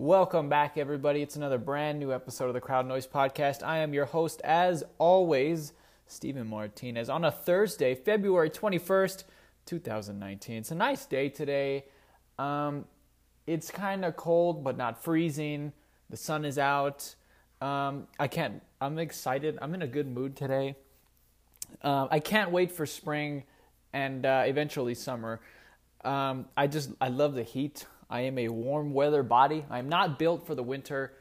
Welcome back, everybody. It's another brand new episode of the Crowd Noise Podcast. I am your host, as always, Stephen Martinez, on a Thursday, February 21st, 2019. It's a nice day today. Um, it's kind of cold, but not freezing. The sun is out. Um, I can't, I'm excited. I'm in a good mood today. Uh, I can't wait for spring and uh, eventually summer. Um, I just, I love the heat. I am a warm weather body. I'm not built for the winter.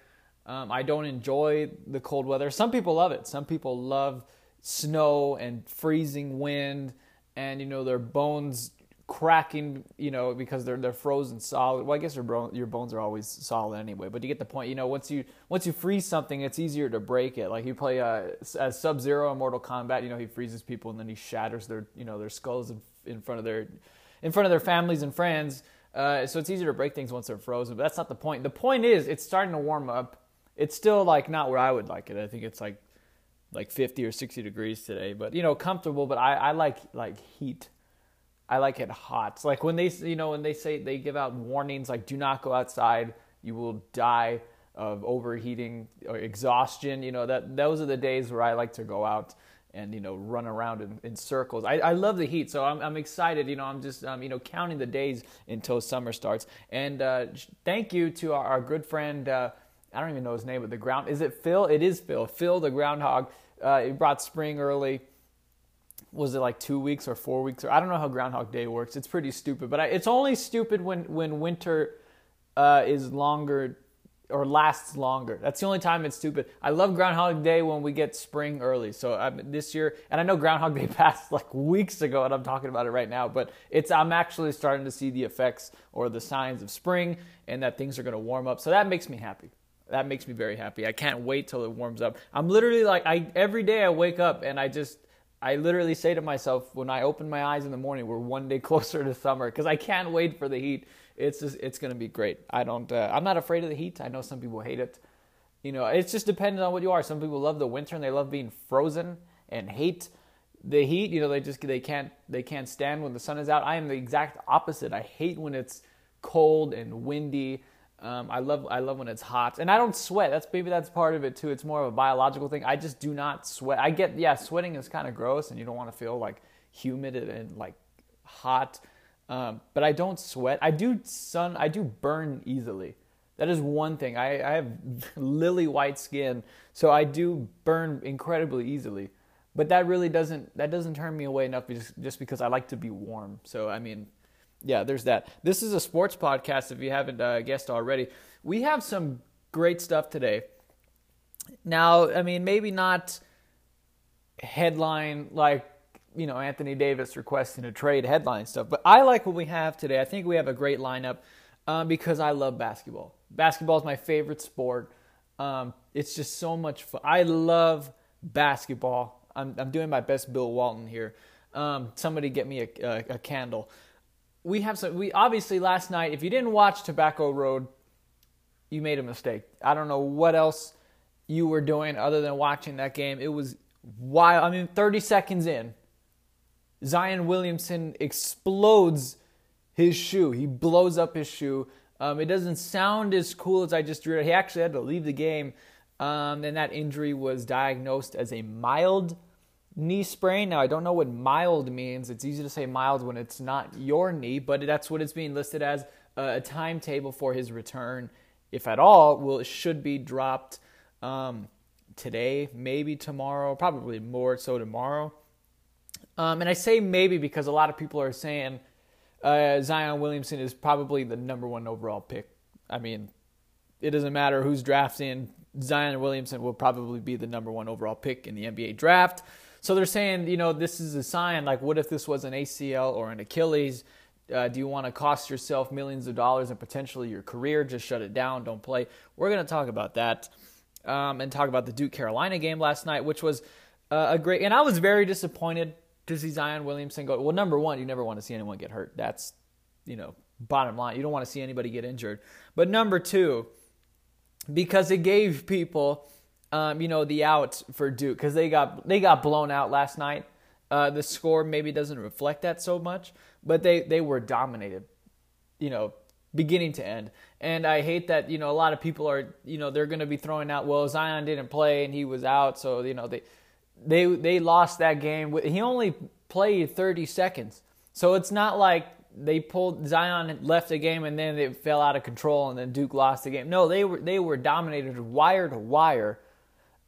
Um, I don't enjoy the cold weather. Some people love it. Some people love snow and freezing wind and you know their bones cracking, you know, because they're they're frozen solid. Well, I guess your your bones are always solid anyway. But you get the point. You know, once you once you freeze something, it's easier to break it. Like you play as Sub Zero in Mortal Kombat. You know, he freezes people and then he shatters their you know their skulls in, in front of their in front of their families and friends. Uh, so it's easier to break things once they're frozen. But that's not the point. The point is, it's starting to warm up. It's still like not where I would like it. I think it's like like 50 or 60 degrees today, but you know, comfortable. But I, I like like heat. I like it hot. It's like when they you know when they say they give out warnings like do not go outside, you will die of overheating or exhaustion. You know that those are the days where I like to go out and you know run around in, in circles. I, I, love the heat, so I'm, I'm excited. You know, I'm just um, you know counting the days until summer starts. And uh, thank you to our, our good friend. Uh, I don't even know his name, but the ground is it Phil? It is Phil. Phil the groundhog. Uh, he brought spring early. Was it like two weeks or four weeks? Or I don't know how Groundhog Day works. It's pretty stupid, but I, it's only stupid when when winter uh, is longer or lasts longer. That's the only time it's stupid. I love Groundhog Day when we get spring early. So um, this year, and I know Groundhog Day passed like weeks ago, and I'm talking about it right now. But it's I'm actually starting to see the effects or the signs of spring, and that things are going to warm up. So that makes me happy. That makes me very happy. I can't wait till it warms up. I'm literally like I every day I wake up and I just I literally say to myself when I open my eyes in the morning, we're one day closer to summer because I can't wait for the heat it's just it's going to be great. I don't. Uh, I'm not afraid of the heat. I know some people hate it. You know, it's just dependent on what you are. Some people love the winter and they love being frozen and hate the heat. You know, they just they can't they can't stand when the sun is out. I am the exact opposite. I hate when it's cold and windy. Um, I love I love when it's hot, and I don't sweat. That's maybe that's part of it too. It's more of a biological thing. I just do not sweat. I get yeah, sweating is kind of gross, and you don't want to feel like humid and like hot. Um, but I don't sweat. I do sun. I do burn easily. That is one thing. I, I have lily white skin, so I do burn incredibly easily. But that really doesn't that doesn't turn me away enough just, just because I like to be warm. So I mean, yeah, there's that. This is a sports podcast. If you haven't uh, guessed already, we have some great stuff today. Now, I mean, maybe not headline like you know Anthony Davis requesting a trade headline stuff. But I like what we have today. I think we have a great lineup um, because I love basketball. Basketball is my favorite sport. Um, it's just so much fun. I love basketball. I'm, I'm doing my best, Bill Walton here. Um, somebody get me a, a, a candle. We have some. We obviously last night. If you didn't watch Tobacco Road, you made a mistake. I don't know what else you were doing other than watching that game. It was wild. I mean, 30 seconds in, Zion Williamson explodes his shoe. He blows up his shoe. Um, it doesn't sound as cool as I just drew it. He actually had to leave the game. Um, and that injury was diagnosed as a mild knee sprain. Now, I don't know what mild means. It's easy to say mild when it's not your knee, but that's what it's being listed as a timetable for his return, if at all, will should be dropped um, today, maybe tomorrow, probably more so tomorrow. Um, and I say maybe because a lot of people are saying uh, Zion Williamson is probably the number one overall pick. I mean, it doesn't matter who's drafting. Zion Williamson will probably be the number one overall pick in the NBA draft. So they're saying, you know, this is a sign. Like, what if this was an ACL or an Achilles? Uh, do you want to cost yourself millions of dollars and potentially your career? Just shut it down. Don't play. We're going to talk about that um, and talk about the Duke Carolina game last night, which was uh, a great. And I was very disappointed to see Zion Williamson go. Well, number one, you never want to see anyone get hurt. That's, you know, bottom line. You don't want to see anybody get injured. But number two, because it gave people, um, you know, the out for Duke because they got they got blown out last night. Uh, the score maybe doesn't reflect that so much, but they they were dominated. You know, beginning to end. And I hate that, you know, a lot of people are, you know, they're going to be throwing out, well, Zion didn't play and he was out, so, you know, they they they lost that game. He only played 30 seconds. So it's not like they pulled Zion left the game and then it fell out of control and then Duke lost the game. No, they were they were dominated wire to wire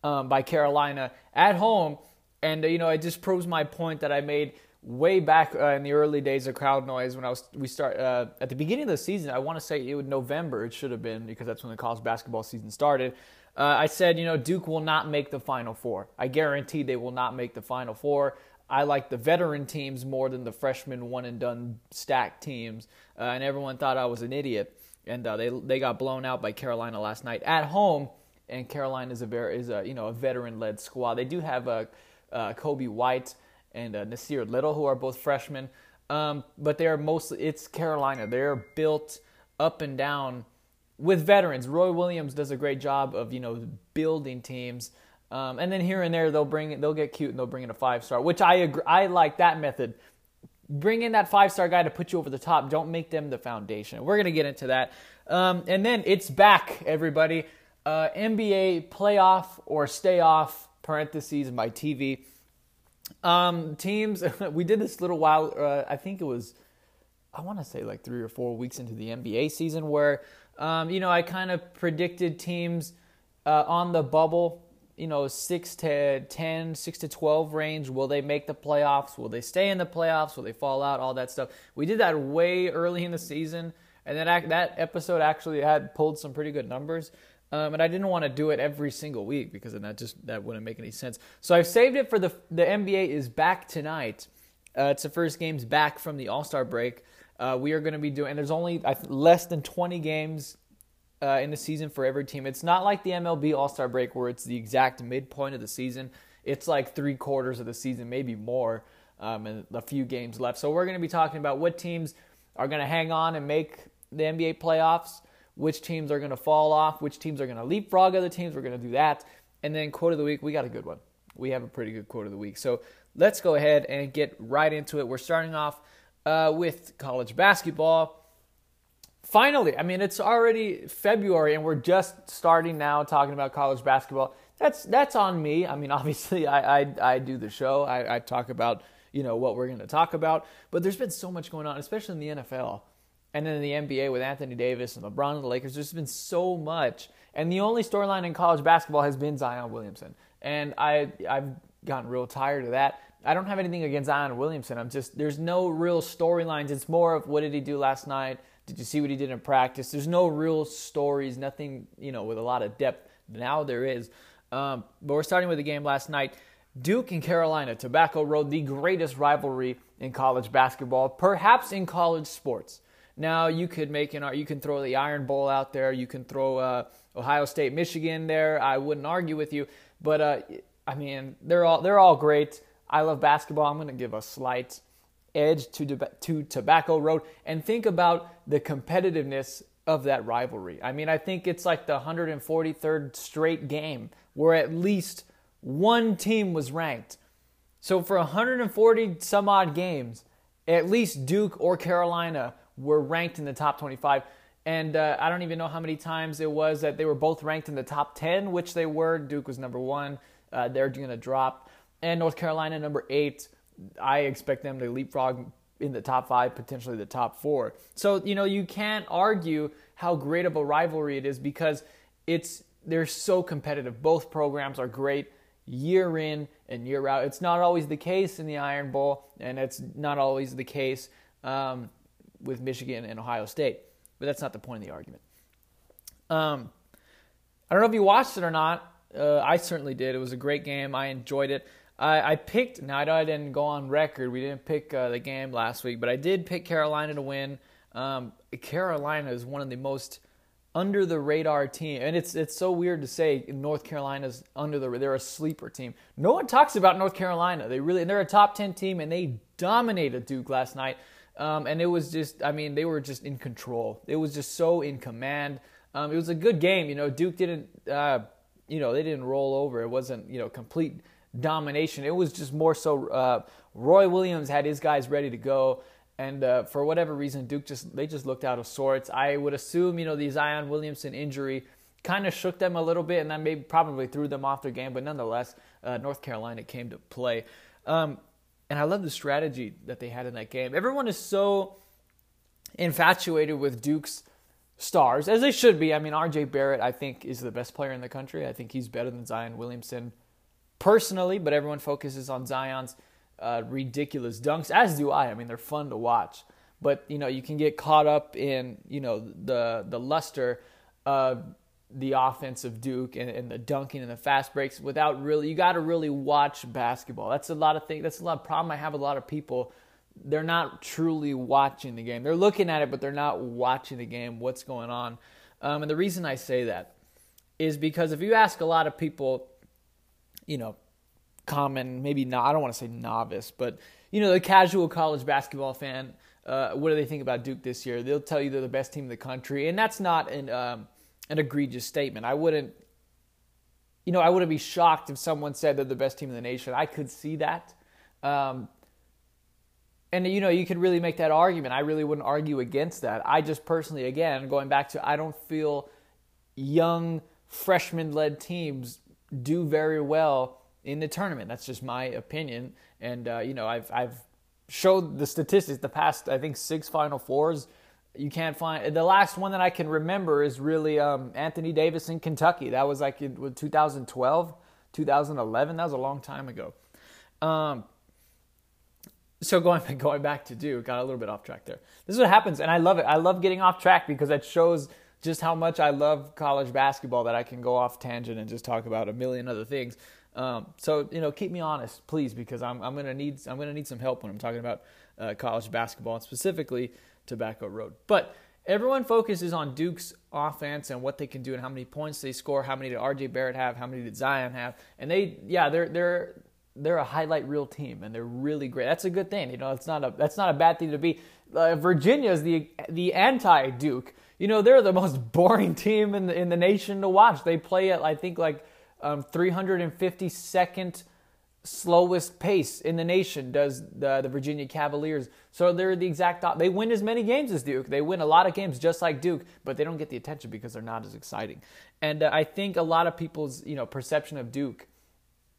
um, by Carolina at home, and you know it just proves my point that I made way back uh, in the early days of crowd noise when I was we start uh, at the beginning of the season. I want to say it was November. It should have been because that's when the college basketball season started. Uh, I said, you know, Duke will not make the Final Four. I guarantee they will not make the Final Four. I like the veteran teams more than the freshman one and done stacked teams, uh, and everyone thought I was an idiot. And uh, they they got blown out by Carolina last night at home. And Carolina is a very is a you know a veteran led squad. They do have a uh, Coby White and uh, Nassir Little, who are both freshmen. Um, but they are mostly, it's Carolina. They're built up and down with veterans. Roy Williams does a great job of, you know, building teams. Um, and then here and there, they'll bring it, they'll get cute and they'll bring in a five star, which I agree, I like that method. Bring in that five star guy to put you over the top. Don't make them the foundation. We're gonna get into that. Um, and then it's back, everybody. Uh, NBA playoff or stay off parentheses my TV. Um, teams, we did this little while. Uh, I think it was, I want to say like three or four weeks into the NBA season, where um, you know I kind of predicted teams uh, on the bubble. You know, six to 10, 6 to twelve range. Will they make the playoffs? Will they stay in the playoffs? Will they fall out? All that stuff. We did that way early in the season, and then that episode actually had pulled some pretty good numbers. Um, and I didn't want to do it every single week because then that just that wouldn't make any sense. So I've saved it for the the NBA is back tonight. Uh, it's the first games back from the All Star break. Uh, we are going to be doing, and there's only less than 20 games uh, in the season for every team. It's not like the MLB All Star break where it's the exact midpoint of the season. It's like three quarters of the season, maybe more, um, and a few games left. So we're going to be talking about what teams are going to hang on and make the NBA playoffs which teams are going to fall off, which teams are going to leapfrog other teams. We're going to do that. And then quote of the week, we got a good one. We have a pretty good quote of the week. So let's go ahead and get right into it. We're starting off uh, with college basketball. Finally, I mean, it's already February and we're just starting now talking about college basketball. That's that's on me. I mean, obviously, I I, I do the show. I, I talk about you know what we're going to talk about, but there's been so much going on, especially in the NFL. And then in the NBA with Anthony Davis and LeBron and the Lakers, there's been so much. And the only storyline in college basketball has been Zion Williamson. And I, I've gotten real tired of that. I don't have anything against Zion Williamson. I'm just, there's no real storylines. It's more of what did he do last night? Did you see what he did in practice? There's no real stories, nothing, you know, with a lot of depth. Now there is. Um, but we're starting with the game last night. Duke and Carolina, Tobacco Road, the greatest rivalry in college basketball, perhaps in college sports. Now you could make an you can throw the Iron Bowl out there. You can throw uh, Ohio State, Michigan there. I wouldn't argue with you, but uh, I mean they're all they're all great. I love basketball. I'm going to give a slight edge to to Tobacco Road and think about the competitiveness of that rivalry. I mean, I think it's like the 143rd straight game where at least one team was ranked. So for 140 some odd games, at least Duke or Carolina were ranked in the top 25. And uh, I don't even know how many times it was that they were both ranked in the top 10, which they were. Duke was number one. Uh, they're going to drop. And North Carolina, number eight. I expect them to leapfrog in the top five, potentially the top four. So, you know, you can't argue how great of a rivalry it is because it's they're so competitive. Both programs are great year in and year out. It's not always the case in the Iron Bowl, and it's not always the case um, with Michigan and Ohio State. But that's not the point of the argument. Um, I don't know if you watched it or not. Uh, I certainly did. It was a great game. I enjoyed it. I, I picked. Now I know I didn't go on record. We didn't pick uh, the game last week, but I did pick Carolina to win. Um, Carolina is one of the most under the radar team, and it's it's so weird to say North Carolina's under the they're a sleeper team. No one talks about North Carolina. They really and they're a top ten team, and they dominated Duke last night. Um, and it was just, I mean, they were just in control. It was just so in command. Um, it was a good game. You know, Duke didn't, uh, you know, they didn't roll over. It wasn't, you know, complete domination. It was just more so uh, Roy Williams had his guys ready to go. And uh, for whatever reason, Duke just they just looked out of sorts. I would assume you know the Zion Williamson injury kind of shook them a little bit, and that maybe probably threw them off their game. But nonetheless, uh, North Carolina came to play. Um, and I love the strategy that they had in that game. Everyone is so infatuated with Duke's stars, as they should be. I mean, RJ Barrett, I think, is the best player in the country. I think he's better than Zion Williamson personally, but everyone focuses on Zion's uh, ridiculous dunks, as do I. I mean, they're fun to watch. But, you know, you can get caught up in, you know, the, the luster of the offense of Duke and, and, the dunking and the fast breaks without really you got to really watch basketball. That's a lot of things. That's a lot of problem I have with a lot of people. They're not truly watching the game. They're looking at it, but they're not watching the game. What's going on? Um, and the reason I say that is because if you ask a lot of people, you know, common maybe not I don't want to say novice, but you know the casual college basketball fan, uh, what do they think about Duke this year? They'll tell you they're the best team in the country, and that's not an um, an egregious statement. I wouldn't, you know, I wouldn't be shocked if someone said they're the best team in the nation. I could see that. Um, and you know, you could really make that argument. I really wouldn't argue against that. I just personally, again, going back to, I don't feel young freshman-led teams do very well in the tournament. That's just my opinion. And uh, you know, I've I've showed the statistics. The past, I think, six Final Fours you can't find the last one that I can remember is really um, Anthony Davis in Kentucky. That was like in 2012, 2011. That was a long time ago. Um, so going going back to Duke, got a little bit off track there. This is what happens, and I love it. I love getting off track because that shows just how much I love college basketball. That I can go off tangent and just talk about a million other things. Um, so you know, keep me honest, please, because I'm I'm gonna need I'm gonna need some help when I'm talking about uh, college basketball and specifically Tobacco Road. But everyone focuses on Duke's offense and what they can do and how many points they score, how many did RJ Barrett have, how many did Zion have, and they yeah they're they're they're a highlight reel team and they're really great. That's a good thing. You know, it's not a that's not a bad thing to be. Uh, Virginia is the the anti Duke. You know, they're the most boring team in the in the nation to watch. They play at I think like um, 352nd slowest pace in the nation does the, the Virginia Cavaliers. So they're the exact they win as many games as Duke. They win a lot of games just like Duke, but they don't get the attention because they're not as exciting. And uh, I think a lot of people's you know perception of Duke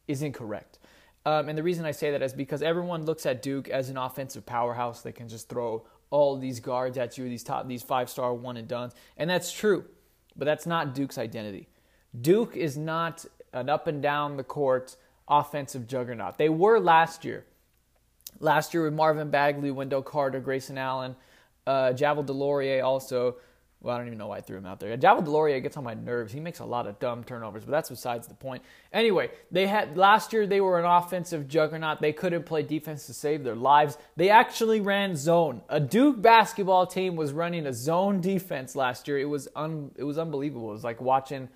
is incorrect. Um, and the reason I say that is because everyone looks at Duke as an offensive powerhouse. They can just throw all these guards at you, these top, these five star one and duns, and that's true. But that's not Duke's identity. Duke is not an up and down the court offensive juggernaut. They were last year. Last year with Marvin Bagley, Wendell Carter, Grayson Allen, uh, Javin DeLaurier also. Well, I don't even know why I threw him out there. Javin DeLaurier gets on my nerves. He makes a lot of dumb turnovers, but that's besides the point. Anyway, they had last year they were an offensive juggernaut. They couldn't play defense to save their lives. They actually ran zone. A Duke basketball team was running a zone defense last year. It was un, it was unbelievable. It was like watching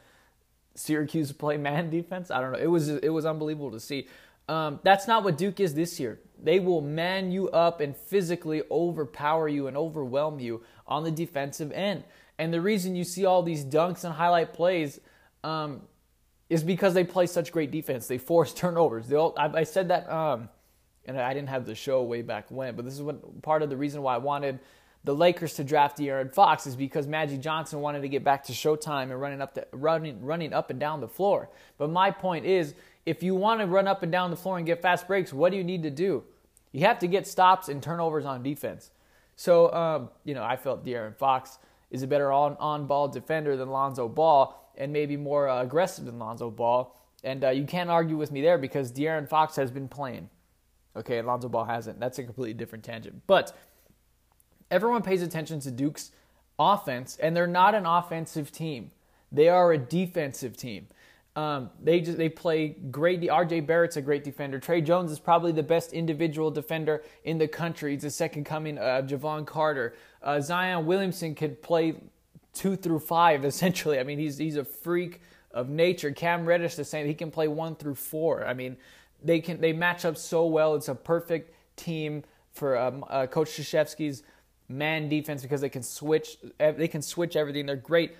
Syracuse play man defense. I don't know. It was it was unbelievable to see. Um, that's not what Duke is this year. They will man you up and physically overpower you and overwhelm you on the defensive end. And the reason you see all these dunks and highlight plays um, is because they play such great defense. They force turnovers. They all, I, I, said that, um, and I didn't have the show way back when, but this is what part of the reason why I wanted the Lakers to draft De'Aaron Fox is because Magic Johnson wanted to get back to Showtime and running up the, running running up and down the floor. But my point is, if you want to run up and down the floor and get fast breaks, what do you need to do? You have to get stops and turnovers on defense. So, um, you know, I felt De'Aaron Fox is a better on on ball defender than Lonzo Ball and maybe more uh, aggressive than Lonzo Ball. And uh, you can't argue with me there because De'Aaron Fox has been playing. Okay, Lonzo Ball hasn't. That's a completely different tangent. But everyone pays attention to Duke's offense, and they're not an offensive team. They are a defensive team. Um, they just they play great. R.J. Barrett's a great defender. Tre Jones is probably the best individual defender in the country. He's the second coming of Jevon Carter. Uh, Zion Williamson could play two through five essentially. I mean, he's he's a freak of nature. Cam Reddish the same. He can play one through four. I mean, they can they match up so well. It's a perfect team for um, uh, Coach Krzyzewski's man defense because they can switch they can switch everything. They're great.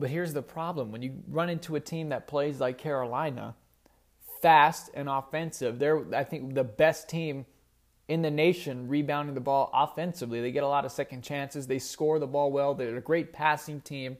But here's the problem. When you run into a team that plays like Carolina, fast and offensive, they're I think the best team in the nation rebounding the ball offensively. They get a lot of second chances. They score the ball well. They're a great passing team.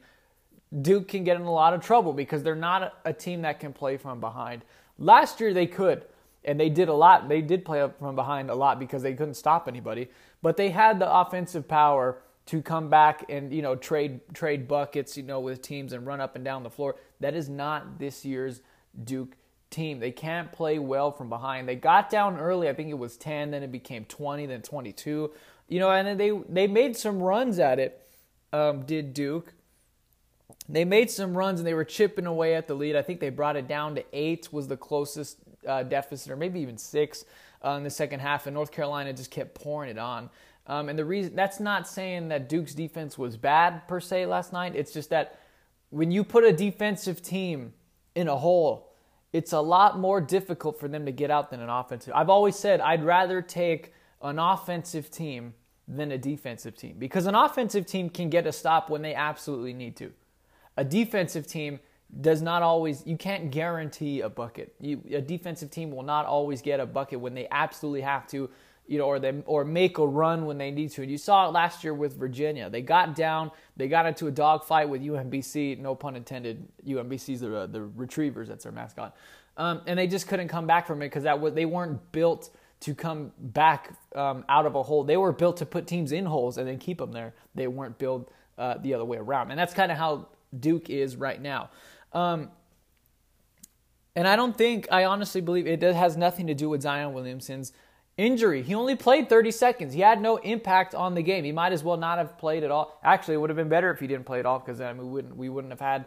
Duke can get in a lot of trouble because they're not a team that can play from behind. Last year they could, and they did a lot. They did play up from behind a lot because they couldn't stop anybody, but they had the offensive power to come back and you know trade trade buckets, you know, with teams and run up and down the floor. That is not this year's Duke team. They can't play well from behind. They got down early. I think it was 10, then it became 20, then 22. You know, and they they made some runs at it. Um, did Duke? They made some runs and they were chipping away at the lead. I think they brought it down to eight was the closest uh, deficit, or maybe even six uh, in the second half. And North Carolina just kept pouring it on. Um, and the reason that's not saying that Duke's defense was bad per se last night. It's just that when you put a defensive team in a hole, it's a lot more difficult for them to get out than an offensive. I've always said I'd rather take an offensive team than a defensive team because an offensive team can get a stop when they absolutely need to a defensive team does not always you can't guarantee a bucket. You, a defensive team will not always get a bucket when they absolutely have to, you know, or they or make a run when they need to. And you saw it last year with Virginia. They got down, they got into a dogfight with UMBC. No pun intended. UMBC's the uh, the Retrievers. That's their mascot. Um, and they just couldn't come back from it because that was, they weren't built to come back um, out of a hole. They were built to put teams in holes and then keep them there. They weren't built uh, the other way around. And that's kind of how Duke is right now. Um, and I don't think, I honestly believe it has nothing to do with Zion Williamson's injury. He only played 30 seconds. He had no impact on the game. He might as well not have played at all. Actually, it would have been better if he didn't play at all because then we wouldn't we wouldn't have had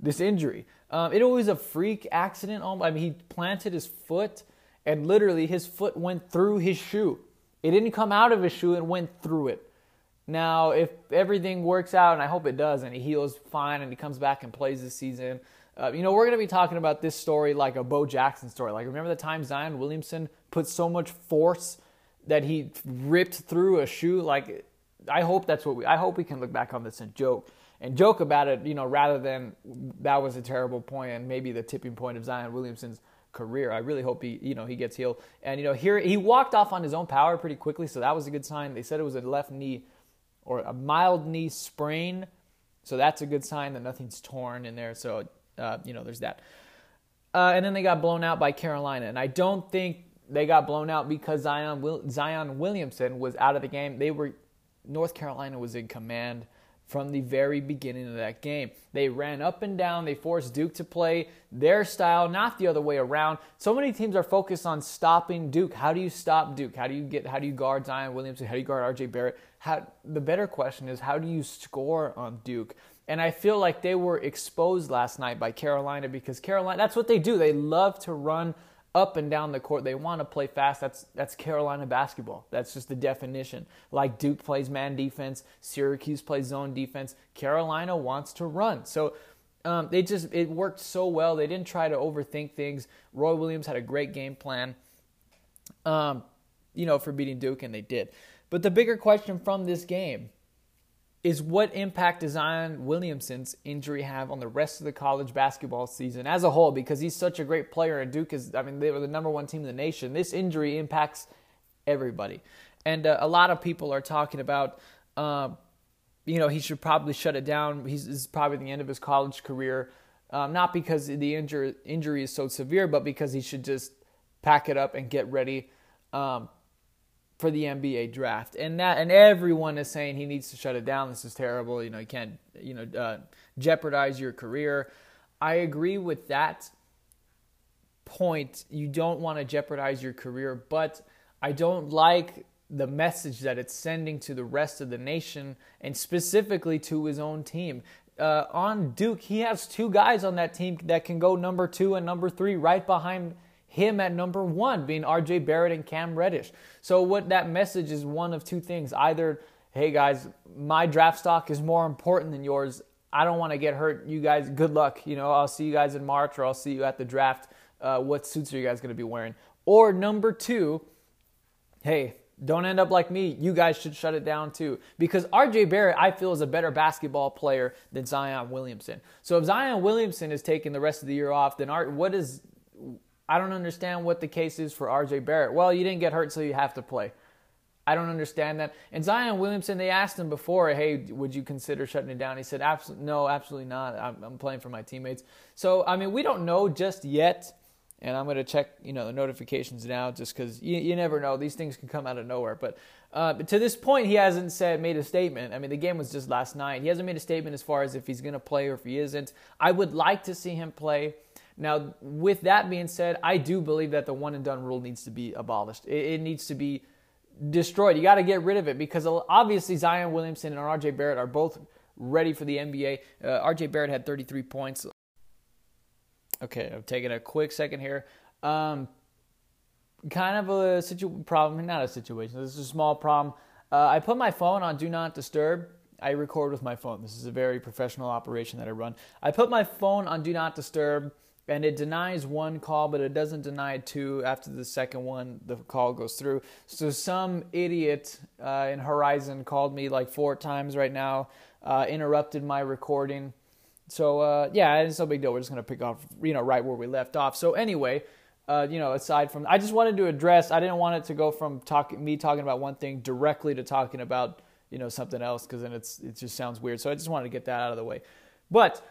this injury. Um, it was a freak accident. I mean, he planted his foot and literally his foot went through his shoe. It didn't come out of his shoe; it went through it. Now, if everything works out, and I hope it does, and he heals fine and he comes back and plays this season, uh, you know, we're going to be talking about this story like a Bo Jackson story. Like, remember the time Zion Williamson put so much force that he ripped through a shoe? Like, I hope that's what we, I hope we can look back on this and joke and joke about it, you know, rather than that was a terrible point and maybe the tipping point of Zion Williamson's career. I really hope he, you know, he gets healed. And you know, here he walked off on his own power pretty quickly, so that was a good sign. They said it was a left knee or a mild knee sprain. So that's a good sign that nothing's torn in there. So, uh, you know, there's that. Uh, and then they got blown out by Carolina. And I don't think they got blown out because Zion, Zion Williamson was out of the game. They were, North Carolina was in command from the very beginning of that game. They ran up and down. They forced Duke to play their style, not the other way around. So many teams are focused on stopping Duke. How do you stop Duke? How do you get? How do you guard Zion Williamson? How do you guard R.J. Barrett? How, the better question is how do you score on Duke? And I feel like they were exposed last night by Carolina because Carolina, that's what they do. They love to run up and down the court. They want to play fast. That's that's Carolina basketball. That's just the definition. Like Duke plays man defense, Syracuse plays zone defense. Carolina wants to run. So um, they just it worked so well. They didn't try to overthink things. Roy Williams had a great game plan, um, you know, for beating Duke, and they did. But the bigger question from this game is what impact does Zion Williamson's injury have on the rest of the college basketball season as a whole? Because he's such a great player, and Duke is, I mean, they were the number one team in the nation. This injury impacts everybody. And uh, a lot of people are talking about, uh, you know, he should probably shut it down. He's, this is probably the end of his college career. Um, not because the injury, injury is so severe, but because he should just pack it up and get ready um, for the NBA draft, and that and everyone is saying he needs to shut it down. This is terrible. You know, you can't you know uh, jeopardize your career. I agree with that point. You don't want to jeopardize your career, but I don't like the message that it's sending to the rest of the nation and specifically to his own team. Uh, on Duke, he has two guys on that team that can go number two and number three right behind him at number one, being RJ Barrett and Cam Reddish. So, what that message is one of two things. Either, hey guys, my draft stock is more important than yours. I don't want to get hurt. You guys, good luck. You know, I'll see you guys in March or I'll see you at the draft. Uh, what suits are you guys going to be wearing? Or number two, hey, don't end up like me. You guys should shut it down too. Because RJ Barrett, I feel, is a better basketball player than Zion Williamson. So if Zion Williamson is taking the rest of the year off, then Art, what is I don't understand what the case is for RJ Barrett. Well, you didn't get hurt, so you have to play. I don't understand that. And Zion Williamson, they asked him before, hey, would you consider shutting it down? He said, absolutely, no, absolutely not. I'm, I'm playing for my teammates. So, I mean, we don't know just yet. And I'm going to check, you know, the notifications now just because you, you never know. These things can come out of nowhere. But, uh, but to this point, he hasn't said made a statement. I mean, the game was just last night. He hasn't made a statement as far as if he's going to play or if he isn't. I would like to see him play. Now, with that being said, I do believe that the one and done rule needs to be abolished. It, it needs to be destroyed. You got to get rid of it because obviously Zion Williamson and RJ Barrett are both ready for the NBA. Uh, RJ Barrett had 33 points. Okay, I'm taking a quick second here. Um, kind of a situ- problem, not a situation. This is a small problem. Uh, I put my phone on Do Not Disturb. I record with my phone. This is a very professional operation that I run. I put my phone on Do Not Disturb and it denies one call, but it doesn't deny two. After the second one, the call goes through. So some idiot uh, in Horizon called me like four times right now, uh, interrupted my recording. So uh, yeah, it's no big deal. We're just gonna pick off, you know, right where we left off. So anyway, uh, you know, aside from, I just wanted to address. I didn't want it to go from talking me talking about one thing directly to talking about you know something else because then it's it just sounds weird. So I just wanted to get that out of the way. But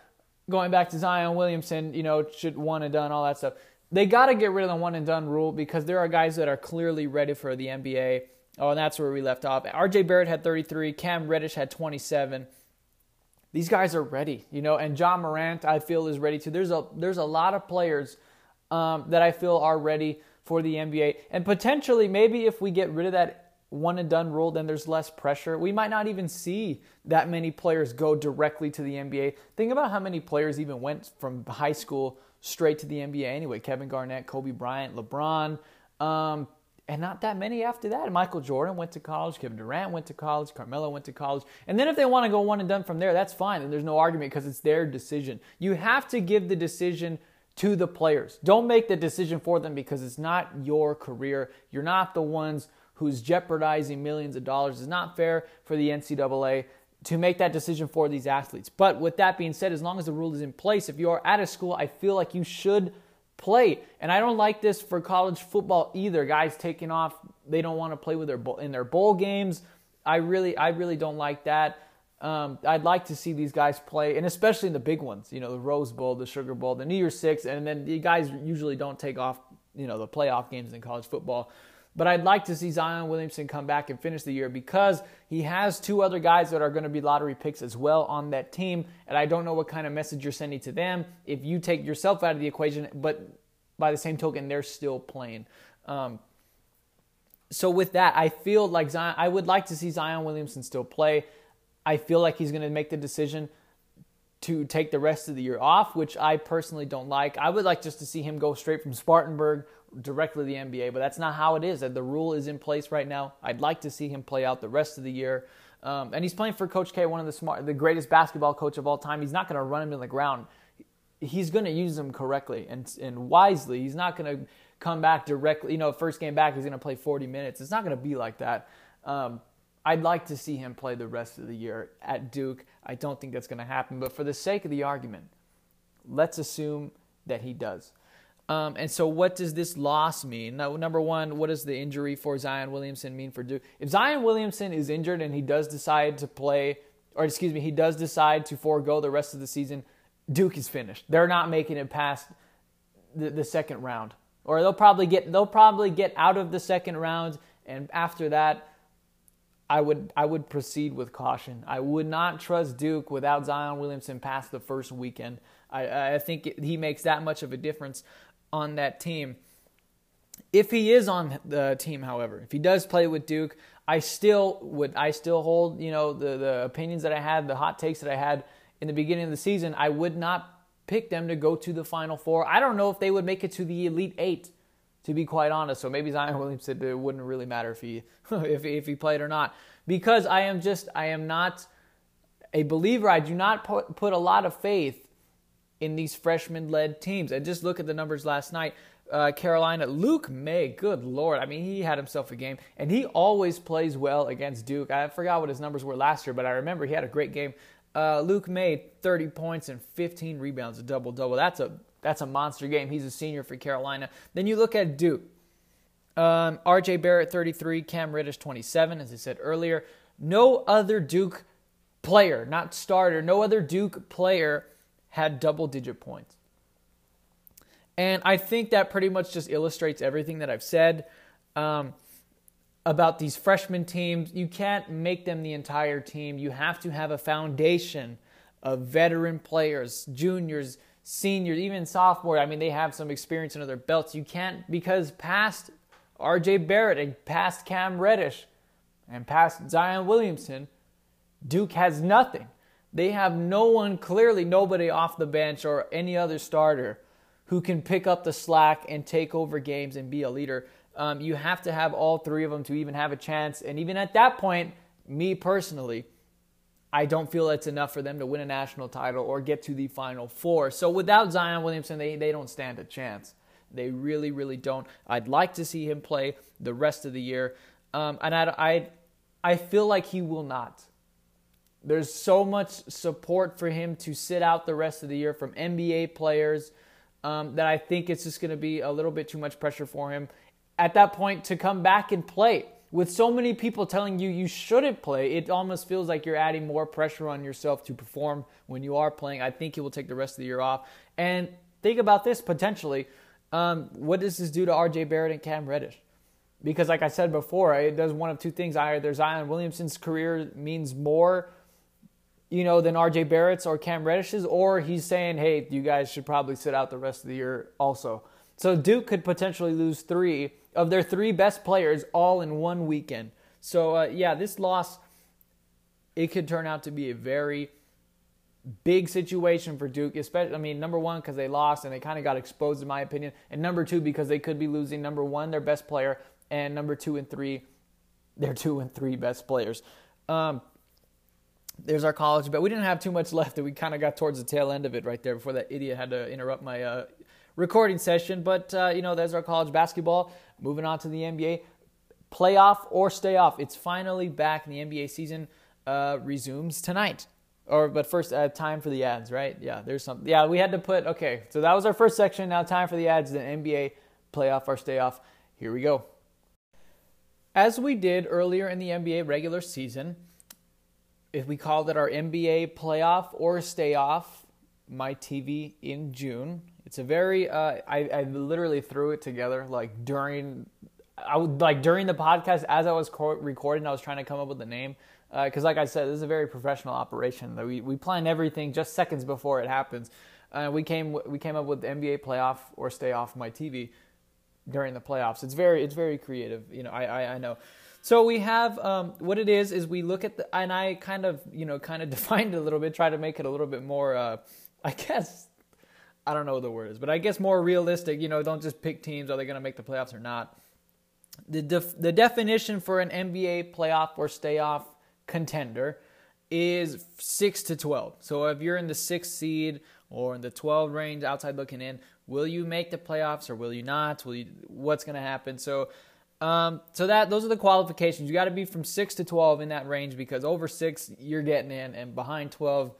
going back to Zion Williamson, you know, should one and done, all that stuff. They got to get rid of the one and done rule because there are guys that are clearly ready for the NBA. Oh, and that's where we left off. RJ Barrett had 33, Cam Reddish had 27. These guys are ready, you know, and Ja Morant I feel is ready too. There's a there's a lot of players um, that I feel are ready for the NBA, and potentially maybe if we get rid of that one and done rule, then there's less pressure. We might not even see that many players go directly to the NBA. Think about how many players even went from high school straight to the NBA anyway. Kevin Garnett, Kobe Bryant, LeBron, um, and not that many after that. Michael Jordan went to college, Kevin Durant went to college, Carmelo went to college. And then if they want to go one and done from there, that's fine. And there's no argument because it's their decision. You have to give the decision to the players. Don't make the decision for them because it's not your career. You're not the ones who's jeopardizing millions of dollars. It's not fair for the NCAA to make that decision for these athletes. But with that being said, as long as the rule is in place, if you are at a school, I feel like you should play. And I don't like this for college football either. Guys taking off, they don't want to play with their in their bowl games. I really, I really don't like that. Um, I'd like to see these guys play, and especially in the big ones. You know, the Rose Bowl, the Sugar Bowl, the New Year's Six, and then the guys usually don't take off. You know, the playoff games in college football. But I'd like to see Zion Williamson come back and finish the year because he has two other guys that are going to be lottery picks as well on that team. And I don't know what kind of message you're sending to them if you take yourself out of the equation, but by the same token, they're still playing. Um, so with that, I feel like Zion, I would like to see Zion Williamson still play. I feel like he's going to make the decision to take the rest of the year off, which I personally don't like. I would like just to see him go straight from Spartanburg directly the NBA, but that's not how it is. The rule is in place right now. I'd like to see him play out the rest of the year. Um, and he's playing for Coach K, one of the smart, the greatest basketball coach of all time. He's not going to run him to the ground. He's going to use him correctly and and wisely. He's not going to come back directly. You know, first game back, he's going to play 40 minutes. It's not going to be like that. Um, I'd like to see him play the rest of the year at Duke. I don't think that's going to happen, but for the sake of the argument, let's assume that he does. Um, and so, what does this loss mean? Now, number one, what does the injury for Zion Williamson mean for Duke? If Zion Williamson is injured and he does decide to play, or excuse me, he does decide to forego the rest of the season, Duke is finished. They're not making it past the, the second round, or they'll probably get they'll probably get out of the second round, and after that I would I would proceed with caution. I would not trust Duke without Zion Williamson past the first weekend. I, I think he makes that much of a difference on that team. If he is on the team, however, if he does play with Duke, I still would I still hold you know the the opinions that I had, the hot takes that I had in the beginning of the season. I would not pick them to go to the Final Four. I don't know if they would make it to the Elite Eight to be quite honest. So maybe Zion Williamson it wouldn't really matter if he if if he played or not because I am just I am not a believer. I do not put, put a lot of faith in these freshman led teams. And just look at the numbers last night. Uh, Carolina, Luke Maye, good lord. I mean, he had himself a game, and he always plays well against Duke. I forgot what his numbers were last year, but I remember he had a great game. Uh, Luke Maye, 30 points and 15 rebounds, a double double. That's a that's a monster game. He's a senior for Carolina. Then you look at Duke. Um, RJ Barrett, 33. Cam Reddish, 27, as I said earlier. No other Duke player, not starter, no other Duke player had double digit points. And I think that pretty much just illustrates everything that I've said um, about these freshman teams. You can't make them the entire team. You have to have a foundation of veteran players, juniors, seniors, even sophomore. I mean, they have some experience under their belts. You can't, because past RJ Barrett and past Cam Reddish and past Zion Williamson, Duke has nothing. They have no one, clearly nobody off the bench or any other starter who can pick up the slack and take over games and be a leader. Um, you have to have all three of them to even have a chance. And even at that point, me personally, I don't feel it's enough for them to win a national title or get to the Final Four. So without Zion Williamson, they, they don't stand a chance. They really, really don't. I'd like to see him play the rest of the year. Um, and I, I, I feel like he will not. There's so much support for him to sit out the rest of the year from NBA players um, that I think it's just going to be a little bit too much pressure for him at that point to come back and play. With so many people telling you you shouldn't play, it almost feels like you're adding more pressure on yourself to perform when you are playing. I think he will take the rest of the year off. And think about this potentially. Um, what does this do to RJ Barrett and Cam Reddish? Because, like I said before, it does one of two things. Either there's Zion Williamson's career means more you know, than RJ Barrett's or Cam Reddish's, or he's saying, hey, you guys should probably sit out the rest of the year also. So Duke could potentially lose three of their three best players all in one weekend. So uh, yeah, this loss it could turn out to be a very big situation for Duke. Especially, I mean, number one because they lost and they kind of got exposed, in my opinion, and number two because they could be losing number one their best player and number two and three their two and three best players. Um, there's our college bet. We didn't have too much left, and we kind of got towards the tail end of it right there before that idiot had to interrupt my uh, recording session. But uh, you know, there's our college basketball. Moving on to the NBA, playoff or stay off. It's finally back, and the NBA season uh, resumes tonight. Or, but first, uh, time for the ads, right? Yeah, there's some. Yeah, we had to put. Okay, so that was our first section. Now, time for the ads. The NBA playoff or stay off. Here we go. As we did earlier in the NBA regular season if we called it our NBA playoff or stay off my TV in June. It's a very uh, I, I literally threw it together like during I would like during the podcast as I was co- recording I was trying to come up with the name because uh, like I said this is a very professional operation we we plan everything just seconds before it happens. Uh, we came we came up with NBA playoff or stay off my TV during the playoffs. It's very it's very creative. You know I I, I know. So we have um, what it is is we look at the and I kind of you know kind of defined it a little bit, try to make it a little bit more. Uh, I guess I don't know what the word is, but I guess more realistic. You know, don't just pick teams are they going to make the playoffs or not. The def- the definition for an NBA playoff or stay off contender is six to twelve. So if you're in the sixth seed or in the twelve range outside looking in, will you make the playoffs or will you not? Will you? What's going to happen? So um, so that those are the qualifications. You got to be from six to twelve in that range because over six you're getting in, and behind twelve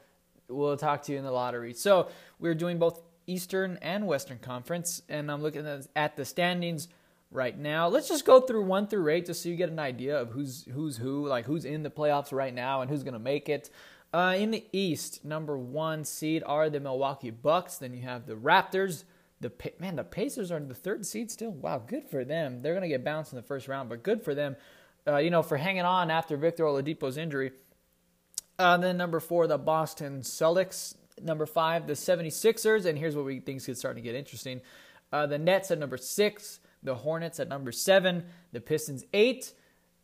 we'll talk to you in the lottery. So we're doing both Eastern and Western Conference, and I'm looking at the standings right now. Let's just go through one through eight just so you get an idea of who's who's who, like who's in the playoffs right now and who's to make it. Uh, in the East, number one seed are the Milwaukee Bucks. Then you have the Raptors, the man, the Pacers are the third seed still. Wow, good for them. They're gonna get bounced in the first round, but good for them. Uh, you know, for hanging on after Victor Oladipo's injury. Uh, then number four, the Boston Celtics. Number five, the 76ers. And here's where we think is starting to get interesting. Uh, the Nets at number six, the Hornets at number seven, the Pistons eight.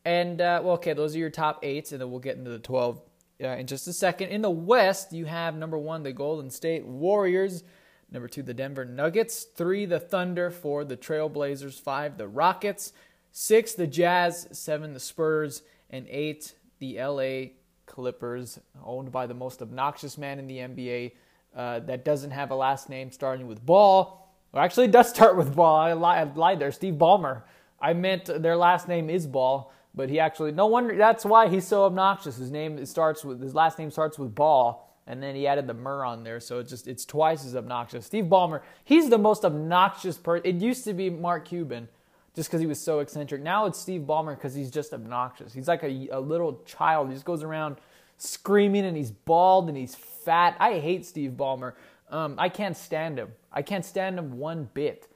And, uh, well, okay, those are your top eights, and then we'll get into the 12 uh, in just a second. In the West, you have number one, the Golden State Warriors. Number two, the Denver Nuggets. Three, the Thunder. Four, the Trailblazers. Five, the Rockets. Six, the Jazz. Seven, the Spurs. And eight, the LA Clippers, owned by the most obnoxious man in the NBA uh, that doesn't have a last name starting with Ball. Well, actually, does start with Ball. I, I lied there. Steve Ballmer. I meant their last name is Ball, but he actually, no wonder, that's why he's so obnoxious. His name starts with, his last name starts with Ball and then he added the mur on there, so it's just it's twice as obnoxious. Steve Ballmer, he's the most obnoxious person. It used to be Mark Cuban. just because he was so eccentric. Now it's Steve Ballmer because he's just obnoxious. He's like a, a little child. He just goes around screaming and he's bald and he's fat. I hate Steve Ballmer. Um, I can't stand him. I can't stand him one bit.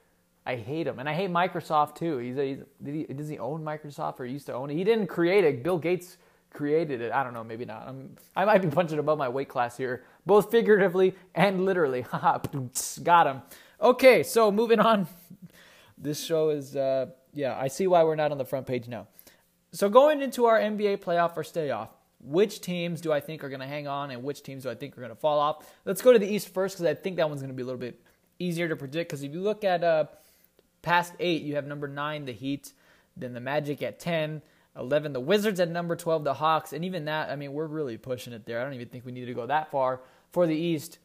I hate him, and I hate Microsoft too. He's, a, he's he does he own Microsoft or he used to own it? He didn't create it. Bill Gates created it. I don't know, maybe not. I'm, I might be punching above my weight class here, both figuratively and literally. Got him. Okay, so moving on. This show is, uh, yeah, I see why we're not on the front page now. So going into our NBA playoff or stay off, which teams do I think are going to hang on and which teams do I think are going to fall off? Let's go to the East first because I think that one's going to be a little bit easier to predict. Because if you look at uh, past eight, you have number nine, the Heat, then the Magic at 10, 11, the Wizards at number 12, the Hawks. And even that, I mean, we're really pushing it there. I don't even think we need to go that far for the East.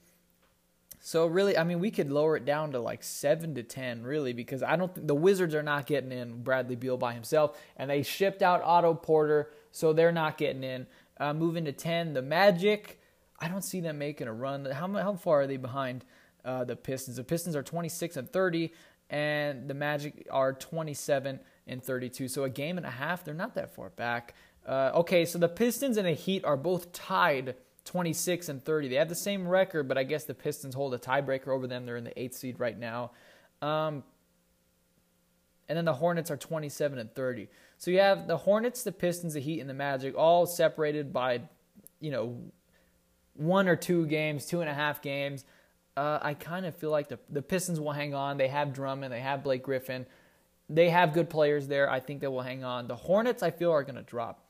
So really, I mean, we could lower it down to like seven to ten, really, because I don't think the Wizards are not getting in Bradley Beal by himself, and they shipped out Otto Porter, so they're not getting in. Uh, moving to ten, the Magic, I don't see them making a run. How how far are they behind uh, the Pistons? The Pistons are 26 and 30, and the Magic are 27 and 32. So a game and a half, they're not that far back. Uh, okay, so the Pistons and the Heat are both tied 26 and 30. They have the same record, but I guess the Pistons hold a tiebreaker over them. They're in the eighth seed right now. Um, and then the Hornets are 27 and 30. So you have the Hornets, the Pistons, the Heat, and the Magic all separated by, you know, one or two games, two and a half games. Uh, I kind of feel like the the Pistons will hang on. They have Drummond, they have Blake Griffin, they have good players there. I think they will hang on. The Hornets, I feel, are going to drop.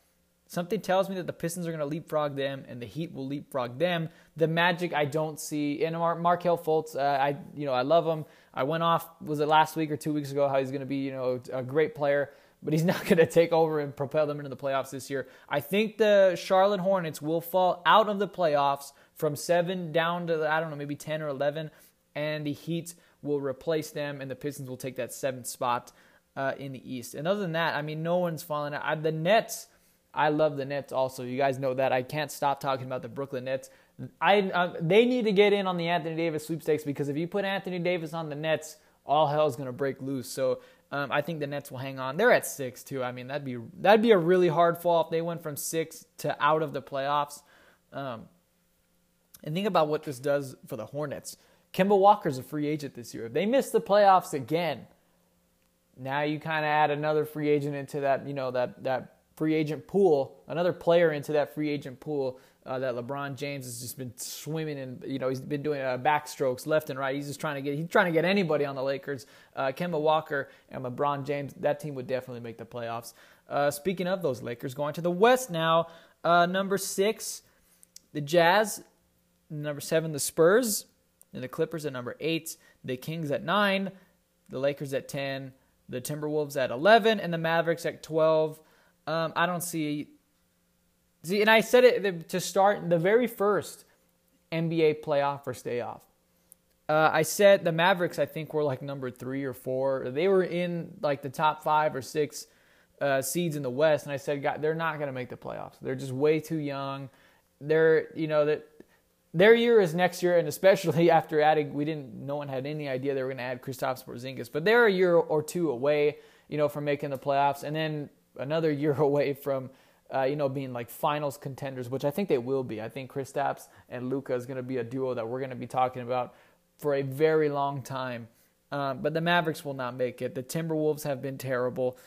Something tells me that the Pistons are going to leapfrog them, and the Heat will leapfrog them. The Magic, I don't see. And Mar- Markelle Fultz, uh, I you know I love him. I went off was it last week or two weeks ago how he's going to be you know a great player, but he's not going to take over and propel them into the playoffs this year. I think the Charlotte Hornets will fall out of the playoffs from seven down to I don't know maybe ten or eleven, and the Heat will replace them, and the Pistons will take that seventh spot uh, in the East. And other than that, I mean, no one's falling out. I, the Nets I love the Nets also. You guys know that. I can't stop talking about the Brooklyn Nets. I uh, they need to get in on the Anthony Davis sweepstakes because if you put Anthony Davis on the Nets, all hell's going to break loose. So um, I think the Nets will hang on. They're at six too. I mean that'd be that'd be a really hard fall if they went from six to out of the playoffs. Um, and think about what this does for the Hornets. Kemba Walker's a free agent this year. If they miss the playoffs again, now you kind of add another free agent into that you know that that free agent pool, another player into that free agent pool uh, that LeBron James has just been swimming in. You know, he's been doing uh, backstrokes left and right. He's just trying to get he's trying to get anybody on the Lakers. Uh, Kemba Walker and LeBron James, that team would definitely make the playoffs. Uh, speaking of those Lakers, going to the West now. Uh, number six, the Jazz. Number seven, the Spurs. And the Clippers at number eight. The Kings at nine. The Lakers at ten. The Timberwolves at eleven, and the Mavericks at twelve. Um, I don't see. See, and I said it to start the very first NBA playoff or stay off. Uh, I said the Mavericks, I think, were like number three or four. They were in like the top five or six uh, seeds in the West, and I said, God, they're not going to make the playoffs. They're just way too young. They're, you know, that their year is next year, and especially after adding, we didn't, no one had any idea they were going to add Kristaps Porzingis, but they're a year or two away, you know, from making the playoffs. And then another year away from uh, you know being like finals contenders, which I think they will be. I think Kristaps and Luka is going to be a duo that we're going to be talking about for a very long time. Um, but the Mavericks will not make it. The Timberwolves have been terrible.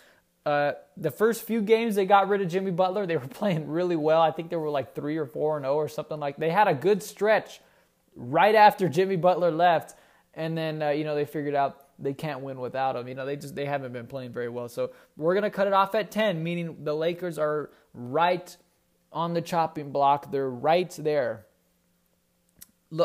Uh, the first few games they got rid of Jimmy Butler, they were playing really well. I think they were like three or four and zero oh or something like. They had a good stretch right after Jimmy Butler left, and then uh, you know they figured out they can't win without him. You know, they just they haven't been playing very well. So we're gonna cut it off at 10, meaning the Lakers are right on the chopping block. They're right there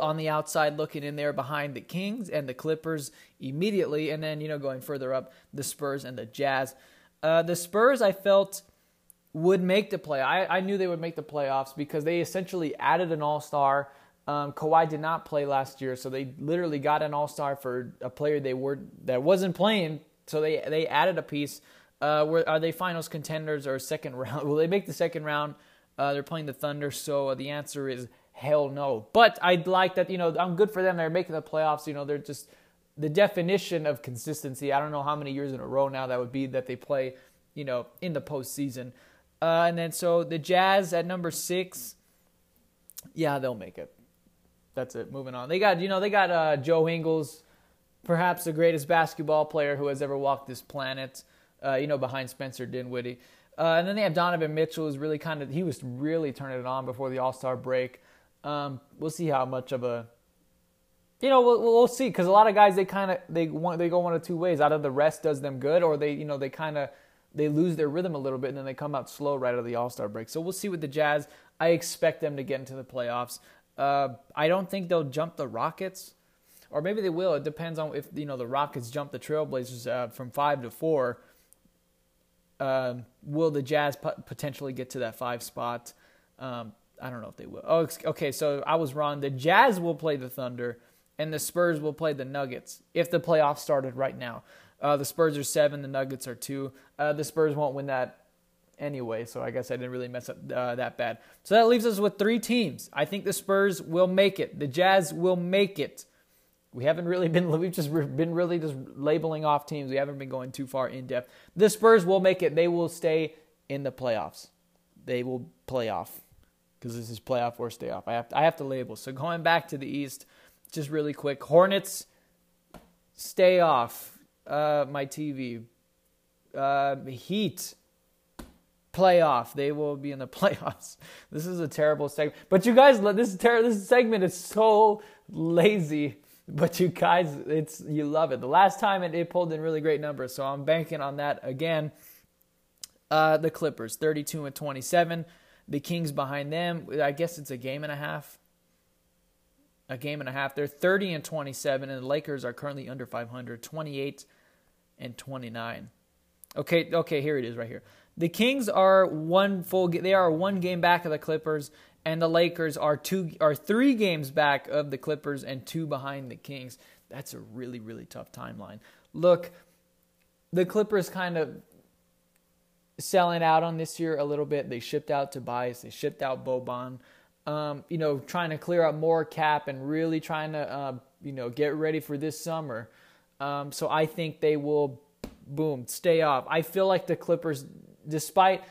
on the outside looking in there behind the Kings and the Clippers immediately, and then you know going further up the Spurs and the Jazz. Uh, the Spurs I felt would make the play. I, I knew they would make the playoffs because they essentially added an All Star. Um, Kawhi did not play last year, so they literally got an All Star for a player they were that wasn't playing. So they they added a piece. Uh, where, are they finals contenders or second round? Will they make the second round? Uh, they're playing the Thunder, so the answer is hell no. But I'd like that. You know, I'm good for them. They're making the playoffs. You know, they're just the definition of consistency. I don't know how many years in a row now that would be that they play, you know, in the postseason. Uh, and then so the Jazz at number six, yeah, they'll make it. That's it. Moving on. They got you know they got uh, Joe Ingles, perhaps the greatest basketball player who has ever walked this planet. Uh, you know, behind Spencer Dinwiddie. Uh, and then they have Donovan Mitchell, who's really kind of he was really turning it on before the All Star break. Um, we'll see how much of a you know we'll, we'll see because a lot of guys they kind of they want they go one of two ways. Either the rest does them good, or they you know they kind of they lose their rhythm a little bit and then they come out slow right out of the All Star break. So we'll see with the Jazz. I expect them to get into the playoffs. Uh, I don't think they'll jump the Rockets, or maybe they will. It depends on if you know the Rockets jump the Trailblazers uh, from five to four. Uh, will the Jazz potentially get to that five spot? Um, I don't know if they will. Oh, okay. So I was wrong. The Jazz will play the Thunder, and the Spurs will play the Nuggets if the playoffs started right now. Uh, the Spurs are seven. The Nuggets are two. Uh, the Spurs won't win that anyway, so I guess I didn't really mess up uh, that bad. So that leaves us with three teams. I think the Spurs will make it. The Jazz will make it. We haven't really been we've just been really just labeling off teams. We haven't been going too far in depth. The Spurs will make it. They will stay in the playoffs. They will play off because this is playoff or stay off. I have to, I have to label. So going back to the East, just really quick. Hornets stay off uh, my TV. Uh, Heat playoff. They will be in the playoffs. This is a terrible segment. But you guys, this ter- this segment is so lazy. But you guys, it's you love it. The last time it, it pulled in really great numbers, so I'm banking on that again. Uh, the Clippers, 32 and 27. The Kings behind them. I guess it's a game and a half. A game and a half. They're 30 and 27, and the Lakers are currently under 500, 28 and 29. Okay, okay, here it is right here. The Kings are one full. They are one game back of the Clippers, and the Lakers are two are three games back of the Clippers and two behind the Kings. That's a really really tough timeline. Look, the Clippers kind of selling out on this year a little bit. They shipped out Tobias. They shipped out Boban. Um, you know, trying to clear up more cap and really trying to uh, you know get ready for this summer. Um, so I think they will boom stay off. I feel like the Clippers despite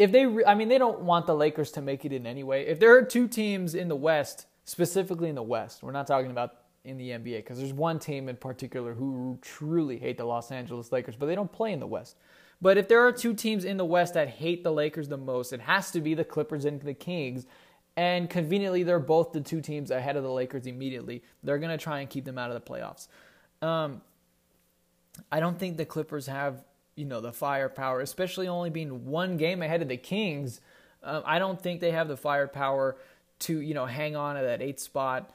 if they, I mean, they don't want the Lakers to make it in anyway. If there are two teams in the West, specifically in the West, we're not talking about in the NBA because there's one team in particular who truly hate the Los Angeles Lakers, but they don't play in the West. But if there are two teams in the West that hate the Lakers the most, it has to be the Clippers and the Kings. And conveniently, they're both the two teams ahead of the Lakers immediately. They're going to try and keep them out of the playoffs. Um, I don't think the Clippers have you know the firepower, especially only being one game ahead of the Kings. Um, I don't think they have the firepower to you know hang on to that eighth spot.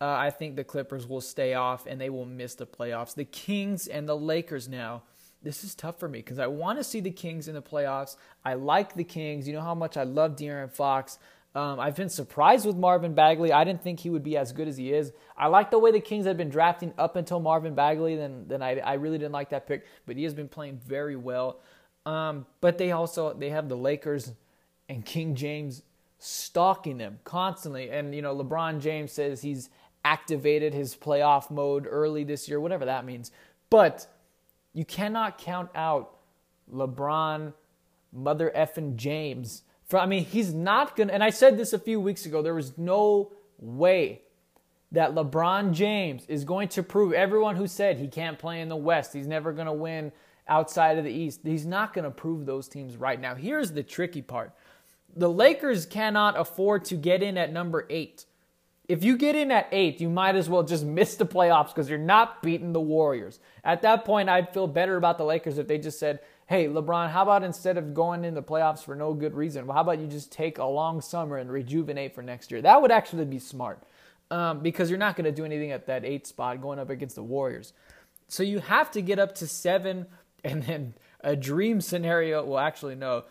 Uh, I think the Clippers will stay off and they will miss the playoffs. The Kings and the Lakers now. This is tough for me because I want to see the Kings in the playoffs. I like the Kings. You know how much I love De'Aaron Fox. Um, I've been surprised with Marvin Bagley. I didn't think he would be as good as he is. I like the way the Kings had been drafting up until Marvin Bagley. Then, then I, I really didn't like that pick, but he has been playing very well. Um, but they also they have the Lakers and King James stalking them constantly. And you know, LeBron James says he's activated his playoff mode early this year, whatever that means. But you cannot count out LeBron, mother effing James I mean, he's not going to, and I said this a few weeks ago, there was no way that LeBron James is going to prove everyone who said he can't play in the West, he's never going to win outside of the East. He's not going to prove those teams right. Now, here's the tricky part the Lakers cannot afford to get in at number eight. If you get in at eight, you might as well just miss the playoffs because you're not beating the Warriors. At that point, I'd feel better about the Lakers if they just said, hey, LeBron, how about instead of going in the playoffs for no good reason, well, how about you just take a long summer and rejuvenate for next year? That would actually be smart um, because you're not going to do anything at that eight spot going up against the Warriors. So you have to get up to seven, and then a dream scenario. Well, actually, no.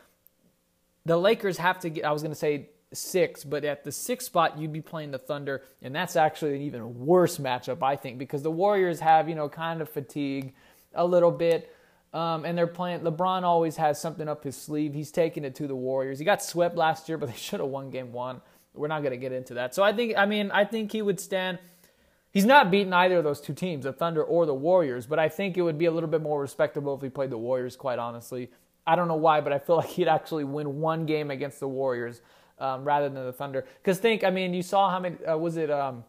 The Lakers have to get, I was going to say six, but at the sixth spot, you'd be playing the Thunder, and that's actually an even worse matchup, I think, because the Warriors have, you know, kind of fatigue a little bit. Um, and they're playing. LeBron always has something up his sleeve. He's taking it to the Warriors. He got swept last year, but they should have won game one. We're not going to get into that. So I think, I mean, I think he would stand. He's not beaten either of those two teams, the Thunder or the Warriors, but I think it would be a little bit more respectable if he played the Warriors, quite honestly. I don't know why, but I feel like he'd actually win one game against the Warriors um, rather than the Thunder. Because think, I mean, you saw how many, uh, was it, um,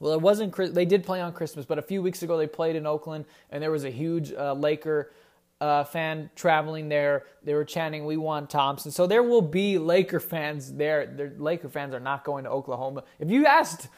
well, it wasn't, they did play on Christmas, but a few weeks ago they played in Oakland, and there was a huge uh, Laker uh, fan traveling there. They were chanting, "We want Thompson." So there will be Laker fans there. Their Laker fans are not going to Oklahoma. If you asked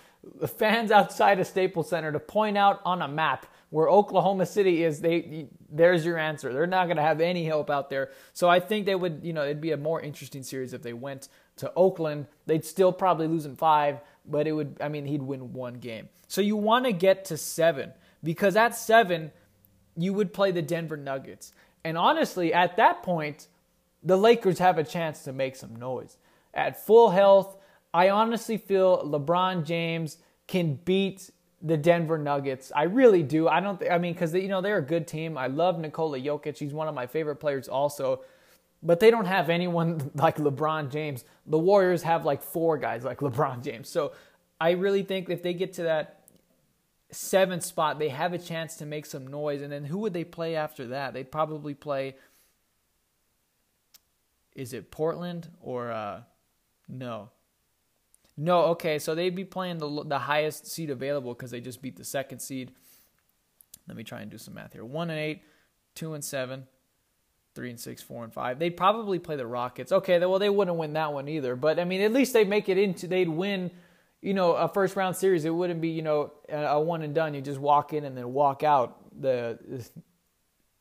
fans outside of Staples Center to point out on a map where Oklahoma City is, they there's your answer. They're not going to have any help out there. So I think they would, you know, it'd be a more interesting series if they went to Oakland. They'd still probably lose in five, but it would. I mean, he'd win one game. So you want to get to seven because at seven you would play the Denver Nuggets. And honestly, at that point, the Lakers have a chance to make some noise. At full health, I honestly feel LeBron James can beat the Denver Nuggets. I really do. I don't. Th- I mean, because you know they're a good team. I love Nikola Jokic. He's one of my favorite players, also. But they don't have anyone like LeBron James. The Warriors have like four guys like LeBron James. So I really think if they get to that seventh spot, they have a chance to make some noise. And then who would they play after that? They'd probably play. Is it Portland or uh, no? No, okay. So they'd be playing the the highest seed available because they just beat the second seed. Let me try and do some math here. One and eight, two and seven, three and six, four and five. They'd probably play the Rockets. Okay, well they wouldn't win that one either. But I mean, at least they make it into. They'd win you know, a first round series, it wouldn't be, you know, a one and done. You just walk in and then walk out. The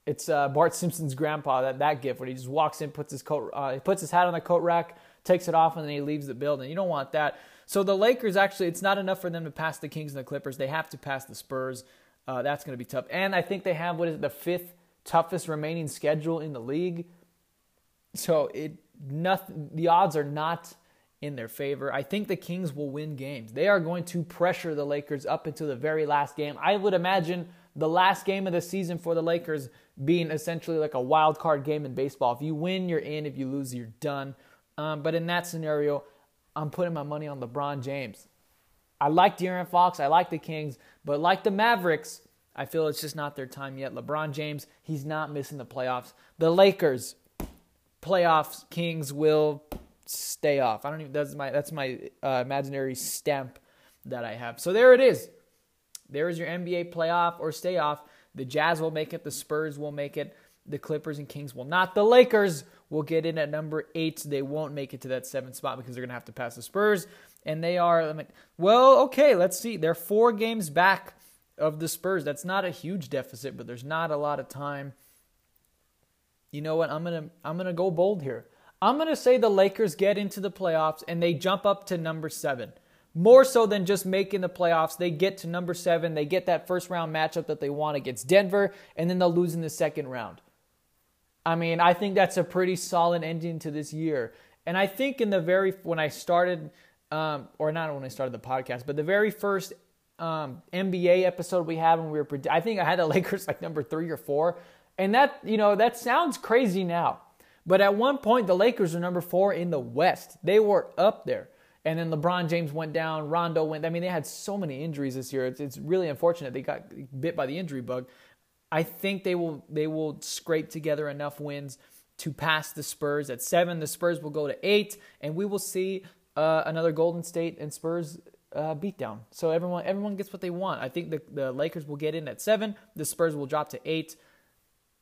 it's uh, Bart Simpson's grandpa that that gift when he just walks in, puts his coat, uh, he puts his hat on the coat rack, takes it off, and then he leaves the building. You don't want that. So the Lakers actually, it's not enough for them to pass the Kings and the Clippers. They have to pass the Spurs. Uh, that's going to be tough. And I think they have what is it, the fifth toughest remaining schedule in the league. So it nothing. The odds are not in their favor. I think the Kings will win games. They are going to pressure the Lakers up until the very last game. I would imagine the last game of the season for the Lakers being essentially like a wild card game in baseball. If you win, you're in. If you lose, you're done. Um, but in that scenario, I'm putting my money on LeBron James. I like De'Aaron Fox. I like the Kings. But like the Mavericks, I feel it's just not their time yet. LeBron James, he's not missing the playoffs. The Lakers, playoffs, Kings will stay off. I don't even. That's my that's my uh, imaginary stamp that I have. So there it is. There is your NBA playoff or stay off. The Jazz will make it. The Spurs will make it. The Clippers and Kings will not. The Lakers will get in at number eight. They won't make it to that seventh spot because they're going to have to pass the Spurs. And they are, well, okay, let's see. They're four games back of the Spurs. That's not a huge deficit, but there's not a lot of time. You know what? I'm gonna I'm gonna go bold here. I'm going to say the Lakers get into the playoffs and they jump up to number seven. More so than just making the playoffs, they get to number seven. They get that first round matchup that they want against Denver, and then they'll lose in the second round. I mean, I think that's a pretty solid ending to this year. And I think in the very, when I started, um, or not when I started the podcast, but the very first um, NBA episode we had when we were, I think I had the Lakers like number three or four. And that, you know, that sounds crazy now. But at one point, the Lakers were number four in the West. They were up there. And then LeBron James went down, Rondo went. I mean, they had so many injuries this year. It's, it's really unfortunate they got bit by the injury bug. I think they will they will scrape together enough wins to pass the Spurs at seven. The Spurs will go to eight, and we will see uh, another Golden State and Spurs uh, beatdown. So everyone everyone gets what they want. I think the the Lakers will get in at seven. The Spurs will drop to eight.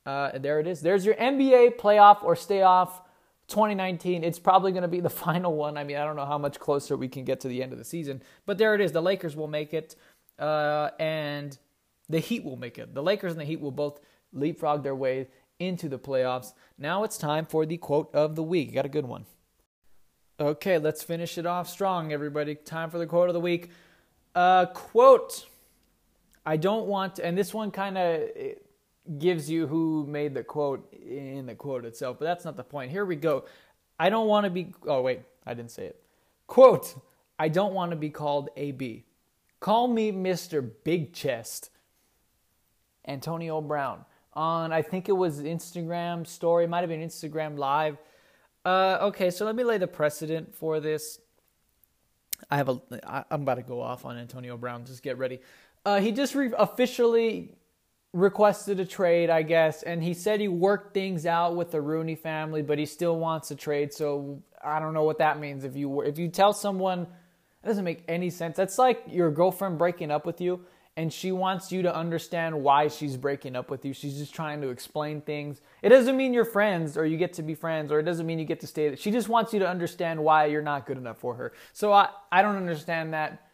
Uh, there it is. There's your NBA playoff or stay off 2019. It's probably going to be the final one. I mean, I don't know how much closer we can get to the end of the season, but there it is. The Lakers will make it, uh, and the Heat will make it. The Lakers and the Heat will both leapfrog their way into the playoffs. Now it's time for the quote of the week. You Got a good one. Okay, let's finish it off strong, everybody. Time for the quote of the week. Uh, quote. I don't want, and this one kind of gives you who made the quote in the quote itself, but that's not the point. Here we go. I don't want to be, oh, wait, I didn't say it. Quote, I don't want to be called AB. Call me Mr. Big Chest. Antonio Brown on, I think it was Instagram story, might have been Instagram live. Uh, okay, so let me lay the precedent for this. I have a. I, I'm about to go off on Antonio Brown. Just get ready. Uh, he just re- officially requested a trade, I guess, and he said he worked things out with the Rooney family, but he still wants a trade. So I don't know what that means. If you if you tell someone, it doesn't make any sense. That's like your girlfriend breaking up with you, and she wants you to understand why she's breaking up with you. She's just trying to explain things. It doesn't mean you're friends or you get to be friends, or it doesn't mean you get to stay. She just wants you to understand why you're not good enough for her. So I I don't understand that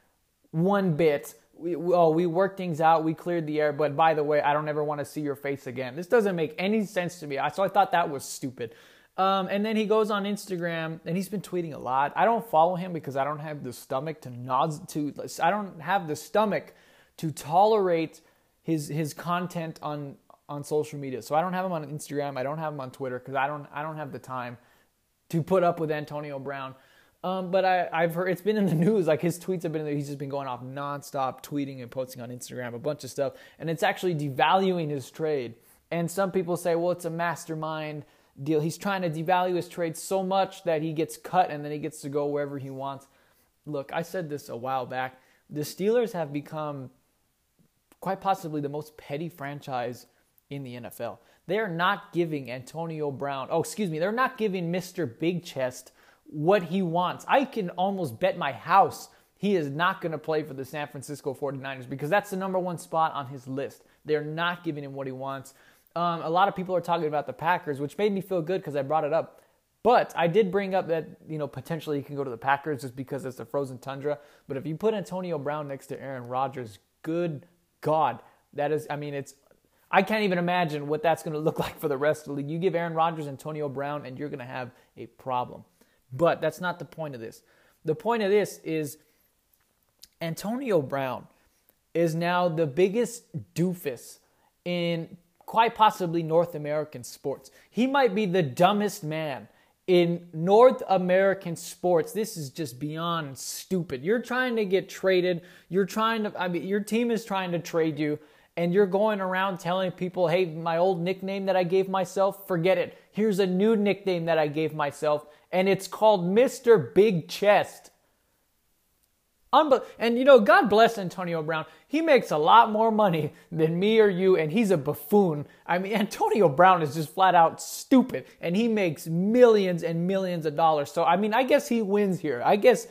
one bit we, oh, we worked things out, we cleared the air, but by the way, I don't ever want to see your face again. This doesn't make any sense to me. So I thought that was stupid. Um, and then he goes on Instagram and he's been tweeting a lot. I don't follow him because I don't have the stomach to nod to. I don't have the stomach to tolerate his his content on on social media. So I don't have him on Instagram. I don't have him on Twitter because I don't I don't have the time to put up with Antonio Brown. Um, but I, I've heard it's been in the news. Like his tweets have been there. He's just been going off nonstop, tweeting and posting on Instagram a bunch of stuff, and it's actually devaluing his trade. And some people say, well, it's a mastermind deal. He's trying to devalue his trade so much that he gets cut and then he gets to go wherever he wants. Look, I said this a while back. The Steelers have become quite possibly the most petty franchise in the NFL. They are not giving Antonio Brown, oh, excuse me, they're not giving Mr. Big Chest what he wants. I can almost bet my house he is not going to play for the San Francisco 49ers because that's the number one spot on his list. They're not giving him what he wants. Um, a lot of people are talking about the Packers, which made me feel good because I brought it up. But I did bring up that you know potentially he can go to the Packers just because it's a frozen tundra. But if you put Antonio Brown next to Aaron Rodgers, good God, that is. I mean, it's. I can't even imagine what that's going to look like for the rest of the league. You give Aaron Rodgers Antonio Brown, and you're going to have a problem. But that's not the point of this. The point of this is Antonio Brown is now the biggest doofus in quite possibly North American sports. He might be the dumbest man in North American sports. This is just beyond stupid. You're trying to get traded. You're trying to, I mean, your team is trying to trade you, and you're going around telling people, hey, my old nickname that I gave myself, forget it. Here's a new nickname that I gave myself and it's called Mr. Big Chest. Unbe- and you know, God bless Antonio Brown. He makes a lot more money than me or you, and he's a buffoon. I mean, Antonio Brown is just flat out stupid, and he makes millions and millions of dollars. So, I mean, I guess he wins here. I guess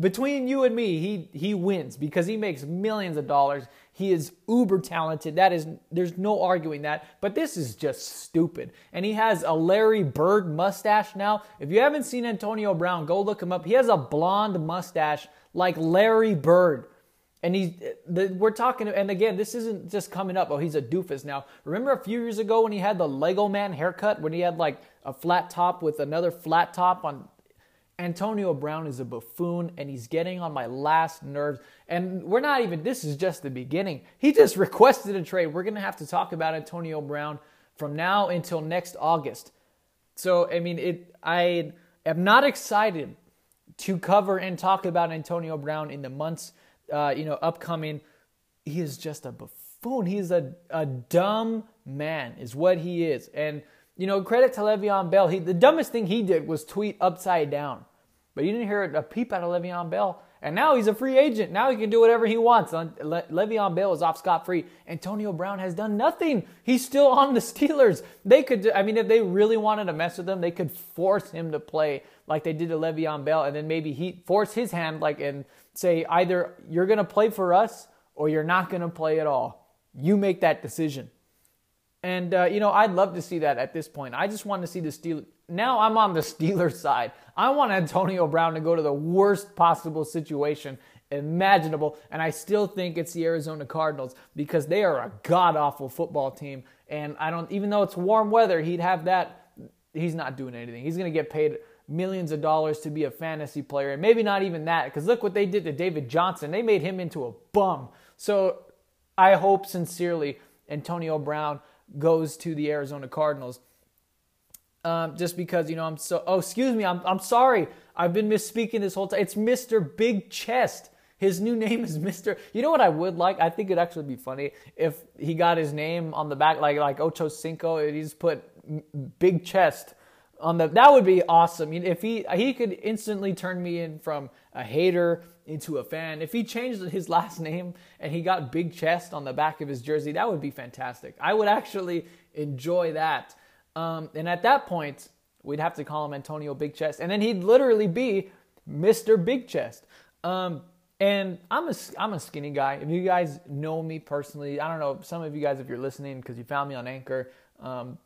between you and me, he he wins because he makes millions of dollars. He is uber talented. That is there's no arguing that. But this is just stupid. And he has a Larry Bird mustache now. If you haven't seen Antonio Brown, go look him up. He has a blonde mustache like Larry Bird. And he's the, we're talking and again, this isn't just coming up. Oh, he's a doofus now. Remember a few years ago when he had the Lego Man haircut when he had like a flat top with another flat top on Antonio Brown is a buffoon and he's getting on my last nerves. And we're not even, this is just the beginning. He just requested a trade. We're going to have to talk about Antonio Brown from now until next August. So, I mean, it, I am not excited to cover and talk about Antonio Brown in the months, uh, you know, upcoming. He is just a buffoon. He's a, a dumb man, is what he is. And, you know, credit to Le'Veon Bell. He, the dumbest thing he did was tweet upside down. But you didn't hear a peep out of Le'Veon Bell. And now he's a free agent. Now he can do whatever he wants. Le- Le'Veon Bell is off scot free. Antonio Brown has done nothing. He's still on the Steelers. They could, I mean, if they really wanted to mess with him, they could force him to play like they did to Le'Veon Bell, and then maybe he force his hand, like and say either you're going to play for us or you're not going to play at all. You make that decision. And uh, you know, I'd love to see that at this point. I just want to see the Steelers now I'm on the Steelers side. I want Antonio Brown to go to the worst possible situation imaginable, and I still think it's the Arizona Cardinals because they are a god awful football team. And I don't, even though it's warm weather, he'd have that. He's not doing anything. He's going to get paid millions of dollars to be a fantasy player, and maybe not even that because look what they did to David Johnson. They made him into a bum. So I hope sincerely Antonio Brown goes to the Arizona Cardinals um, just because you know I'm so. Oh, excuse me. I'm I'm sorry. I've been misspeaking this whole time. It's Mr. Big Chest. His new name is Mr. You know what I would like? I think it'd actually be funny if he got his name on the back, like like Ocho Cinco, and he just put Big Chest on the. That would be awesome. If he he could instantly turn me in from a hater into a fan. If he changed his last name and he got Big Chest on the back of his jersey, that would be fantastic. I would actually enjoy that. Um, and at that point, we'd have to call him Antonio Big Chest, and then he'd literally be Mr. Big Chest. Um, and I'm a, I'm a skinny guy. If you guys know me personally, I don't know, some of you guys, if you're listening because you found me on Anchor, um,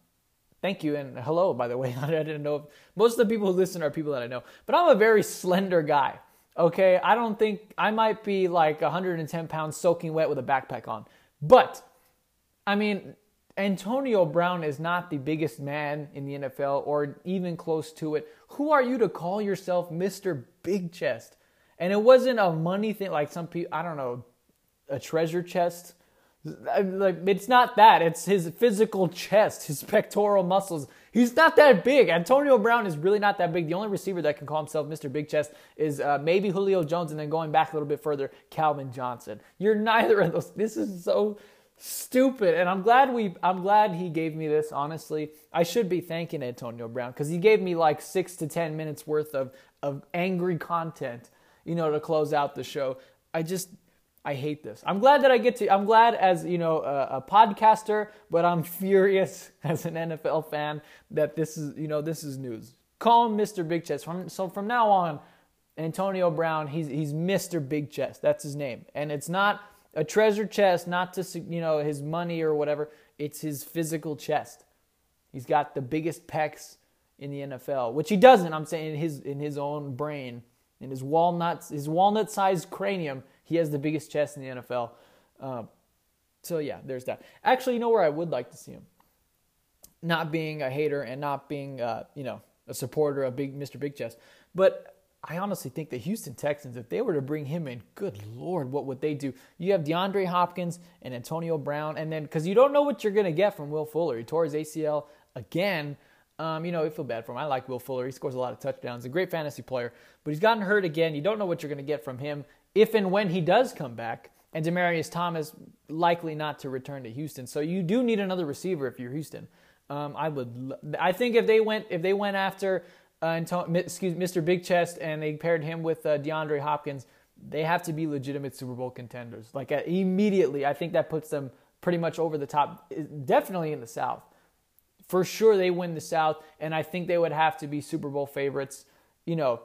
thank you. And hello, by the way. I didn't know if most of the people who listen are people that I know. But I'm a very slender guy. Okay. I don't think I might be like 110 pounds soaking wet with a backpack on. But, I mean, Antonio Brown is not the biggest man in the NFL or even close to it. Who are you to call yourself Mr. Big Chest? And it wasn't a money thing like some people, I don't know, a treasure chest. Like it's not that. It's his physical chest, his pectoral muscles. He's not that big. Antonio Brown is really not that big. The only receiver that can call himself Mr. Big Chest is uh, maybe Julio Jones, and then going back a little bit further, Calvin Johnson. You're neither of those. This is so stupid and i'm glad we i'm glad he gave me this honestly i should be thanking antonio brown because he gave me like six to ten minutes worth of of angry content you know, to close out the show. I just, I hate this. I'm glad that I get to, I'm glad as, you know, a, a, podcaster, but I'm furious as an NFL fan that this is, you know, this is news. Call him Mr. Big Chest. From, so from now on, Antonio Brown, he's, he's Mr. Big Chest. That's his name. And it's not a treasure chest, not to, you know, his money or whatever. It's his physical chest. He's got the biggest pecs in the NFL, which he doesn't, I'm saying, in his, in his own brain in his walnut his walnut sized cranium, he has the biggest chest in the NFL. Uh, so yeah, there's that. Actually, you know where I would like to see him. Not being a hater and not being uh, you know a supporter of Big Mr. Big Chest, but I honestly think the Houston Texans, if they were to bring him in, good lord, what would they do? You have DeAndre Hopkins and Antonio Brown, and then because you don't know what you're gonna get from Will Fuller, he tore his ACL again. Um, you know, I feel bad for him. I like Will Fuller. He scores a lot of touchdowns. A great fantasy player, but he's gotten hurt again. You don't know what you're going to get from him if and when he does come back. And Demaryius Thomas likely not to return to Houston. So you do need another receiver if you're Houston. Um, I would. I think if they went if they went after uh, excuse Mr. Big Chest and they paired him with uh, DeAndre Hopkins, they have to be legitimate Super Bowl contenders. Like uh, immediately, I think that puts them pretty much over the top. Definitely in the South for sure they win the South, and I think they would have to be Super Bowl favorites, you know,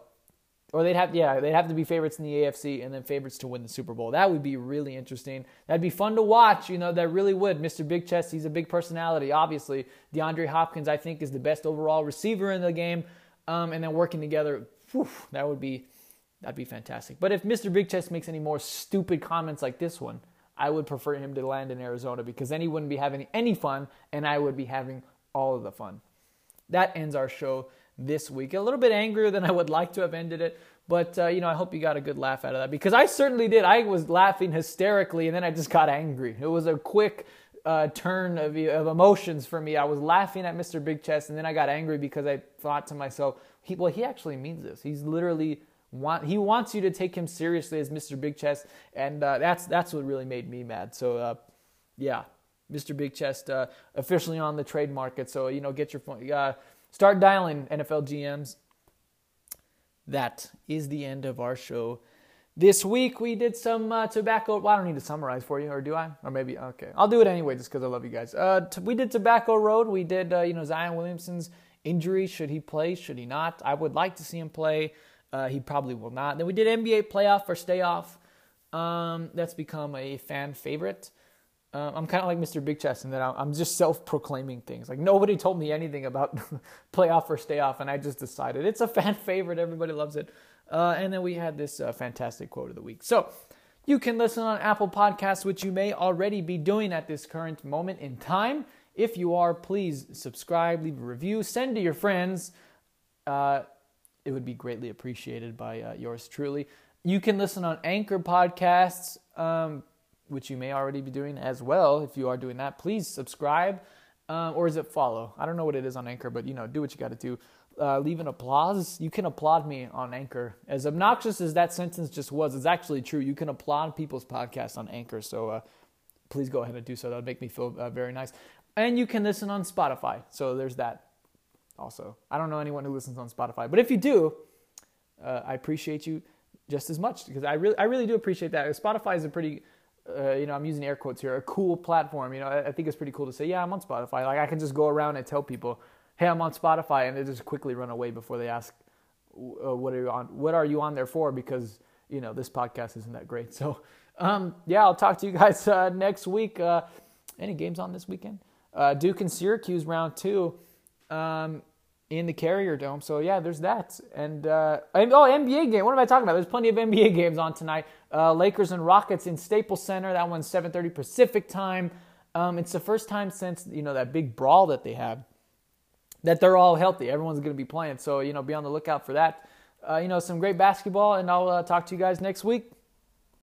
or they'd have yeah they'd have to be favorites in the AFC and then favorites to win the Super Bowl. That would be really interesting. That'd be fun to watch. You know that really would. Mr. Big Chest, he's a big personality. Obviously, DeAndre Hopkins, I think, is the best overall receiver in the game. Um, and then working together, whew, that would be that'd be fantastic. But if Mr. Big Chest makes any more stupid comments like this one, I would prefer him to land in Arizona because then he wouldn't be having any fun, and I would be having all of the fun. That ends our show this week. A little bit angrier than I would like to have ended it, but uh, you know, I hope you got a good laugh out of that because I certainly did. I was laughing hysterically, and then I just got angry. It was a quick uh, turn of, of emotions for me. I was laughing at Mr. Big Chest, and then I got angry because I thought to myself, he, "Well, he actually means this. He's literally." Want, he wants you to take him seriously as Mr. Big Chest, and uh, that's that's what really made me mad. So, uh, yeah, Mr. Big Chest uh, officially on the trade market. So, you know, get your phone. Uh, start dialing NFL GMs. That is the end of our show. This week we did some uh, tobacco. Well, I don't need to summarize for you, or do I? Or maybe okay. I'll do it anyway, just because I love you guys. Uh, t- we did Tobacco Road. We did uh, you know Zion Williamson's injury. Should he play? Should he not? I would like to see him play. Uh, he probably will not. Then we did NBA playoff or stay off. Um, that's become a fan favorite. Um, I'm kind of like Mr. Big Chest in that I'm just self-proclaiming things. Like nobody told me anything about playoff or stay off, and I just decided it's a fan favorite. Everybody loves it. Uh, and then we had this uh, fantastic quote of the week. So you can listen on Apple Podcasts, which you may already be doing at this current moment in time. If you are, please subscribe, leave a review, send to your friends. Uh, it would be greatly appreciated by uh, yours truly. You can listen on Anchor Podcasts. Um, which you may already be doing as well. If you are doing that, please subscribe. Um, or is it follow? I don't know what it is on Anchor, but you know, do what you got to do. Uh, leave an applause. You can applaud me on Anchor. As obnoxious as that sentence just was, it's actually true. You can applaud people's podcasts on Anchor. So uh, please go ahead and do so. That would make me feel uh, very nice. And you can listen on Spotify. So there's that also. I don't know anyone who listens on Spotify, but if you do, uh, I appreciate you just as much because I really I really do appreciate that. Spotify is a pretty uh, you know, I'm using air quotes here, a cool platform. You know, I, I, think it's pretty cool to say, yeah, I'm on Spotify. Like I can just go around and tell people, hey, I'm on Spotify, and they just quickly run away before they ask, uh, what are you on? What are you on there for? Because you know this podcast isn't that great. So, um, yeah, I'll talk to you guys uh, next week. Uh, any games on this weekend? Uh, Duke and Syracuse round two. Um, in the Carrier Dome. So yeah, there's that. And, uh, and oh, NBA game. What am I talking about? There's plenty of NBA games on tonight. Lakers and Rockets in Staples Center. That one's 7:30 Pacific time. Um, it's the first time since you know that big brawl that they had that they're all healthy. Everyone's going to be playing. So you know, be on the lookout for that. Uh, you know, some great basketball, and I'll uh, talk to you guys next week.